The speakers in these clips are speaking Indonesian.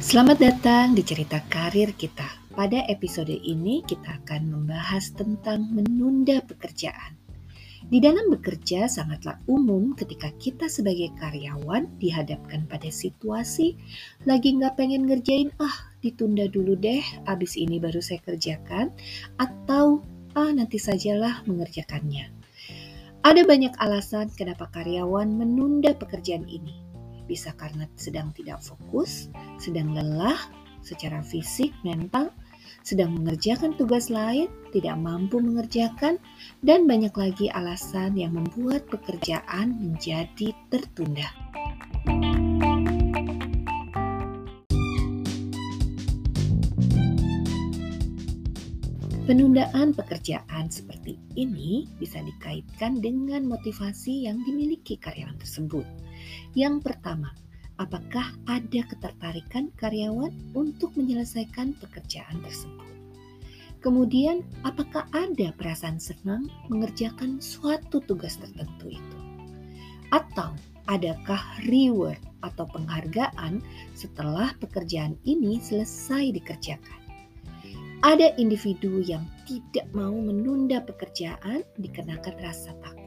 Selamat datang di cerita karir kita. Pada episode ini kita akan membahas tentang menunda pekerjaan. Di dalam bekerja sangatlah umum ketika kita sebagai karyawan dihadapkan pada situasi lagi nggak pengen ngerjain, ah ditunda dulu deh, abis ini baru saya kerjakan, atau ah nanti sajalah mengerjakannya. Ada banyak alasan kenapa karyawan menunda pekerjaan ini bisa karena sedang tidak fokus, sedang lelah secara fisik, mental, sedang mengerjakan tugas lain, tidak mampu mengerjakan, dan banyak lagi alasan yang membuat pekerjaan menjadi tertunda. Penundaan pekerjaan seperti ini bisa dikaitkan dengan motivasi yang dimiliki karyawan tersebut. Yang pertama, apakah ada ketertarikan karyawan untuk menyelesaikan pekerjaan tersebut? Kemudian, apakah ada perasaan senang mengerjakan suatu tugas tertentu itu? Atau adakah reward atau penghargaan setelah pekerjaan ini selesai dikerjakan? Ada individu yang tidak mau menunda pekerjaan dikenakan rasa takut.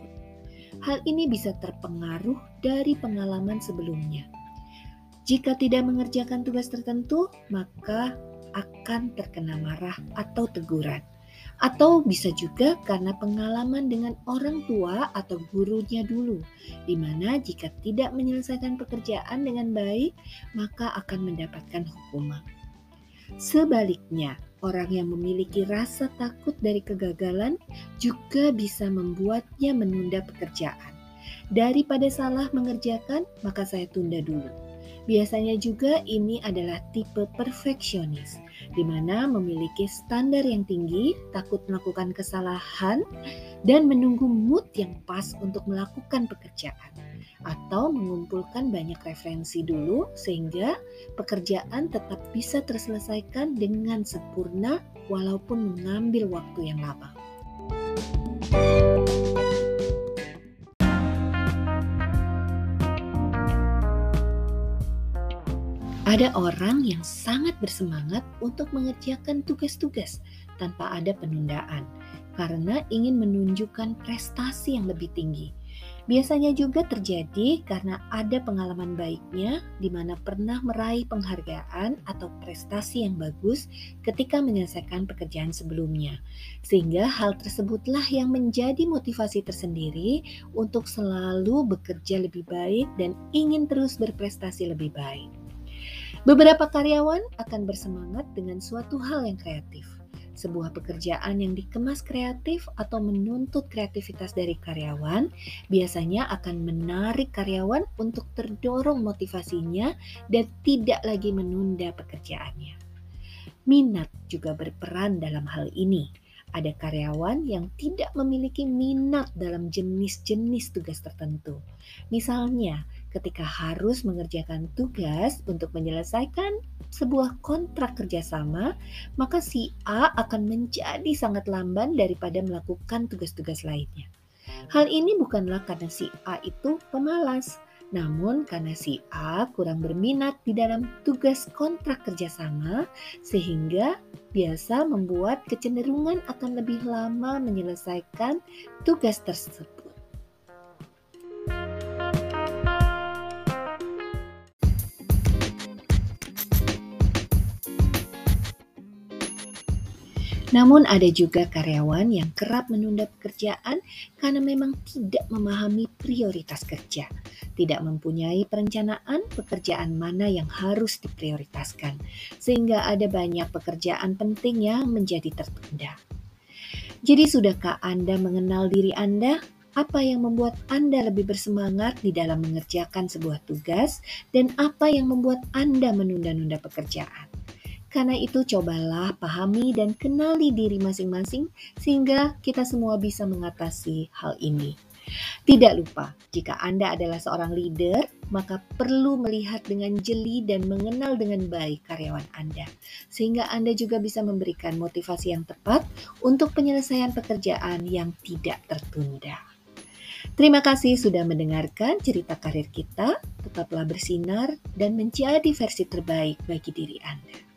Hal ini bisa terpengaruh dari pengalaman sebelumnya. Jika tidak mengerjakan tugas tertentu, maka akan terkena marah atau teguran. Atau bisa juga karena pengalaman dengan orang tua atau gurunya dulu, di mana jika tidak menyelesaikan pekerjaan dengan baik, maka akan mendapatkan hukuman. Sebaliknya, orang yang memiliki rasa takut dari kegagalan juga bisa membuatnya menunda pekerjaan. Daripada salah mengerjakan, maka saya tunda dulu. Biasanya juga ini adalah tipe perfeksionis, di mana memiliki standar yang tinggi, takut melakukan kesalahan, dan menunggu mood yang pas untuk melakukan pekerjaan atau mengumpulkan banyak referensi dulu sehingga pekerjaan tetap bisa terselesaikan dengan sempurna walaupun mengambil waktu yang lama. Ada orang yang sangat bersemangat untuk mengerjakan tugas-tugas tanpa ada penundaan karena ingin menunjukkan prestasi yang lebih tinggi Biasanya juga terjadi karena ada pengalaman baiknya di mana pernah meraih penghargaan atau prestasi yang bagus ketika menyelesaikan pekerjaan sebelumnya. Sehingga hal tersebutlah yang menjadi motivasi tersendiri untuk selalu bekerja lebih baik dan ingin terus berprestasi lebih baik. Beberapa karyawan akan bersemangat dengan suatu hal yang kreatif sebuah pekerjaan yang dikemas kreatif atau menuntut kreativitas dari karyawan biasanya akan menarik karyawan untuk terdorong motivasinya dan tidak lagi menunda pekerjaannya. Minat juga berperan dalam hal ini. Ada karyawan yang tidak memiliki minat dalam jenis-jenis tugas tertentu. Misalnya, ketika harus mengerjakan tugas untuk menyelesaikan sebuah kontrak kerjasama, maka si A akan menjadi sangat lamban daripada melakukan tugas-tugas lainnya. Hal ini bukanlah karena si A itu pemalas, namun karena si A kurang berminat di dalam tugas kontrak kerjasama, sehingga biasa membuat kecenderungan akan lebih lama menyelesaikan tugas tersebut. Namun ada juga karyawan yang kerap menunda pekerjaan karena memang tidak memahami prioritas kerja, tidak mempunyai perencanaan pekerjaan mana yang harus diprioritaskan, sehingga ada banyak pekerjaan penting yang menjadi tertunda. Jadi sudahkah Anda mengenal diri Anda? Apa yang membuat Anda lebih bersemangat di dalam mengerjakan sebuah tugas dan apa yang membuat Anda menunda-nunda pekerjaan? Karena itu cobalah pahami dan kenali diri masing-masing sehingga kita semua bisa mengatasi hal ini. Tidak lupa, jika Anda adalah seorang leader, maka perlu melihat dengan jeli dan mengenal dengan baik karyawan Anda, sehingga Anda juga bisa memberikan motivasi yang tepat untuk penyelesaian pekerjaan yang tidak tertunda. Terima kasih sudah mendengarkan cerita karir kita. Tetaplah bersinar dan menjadi versi terbaik bagi diri Anda.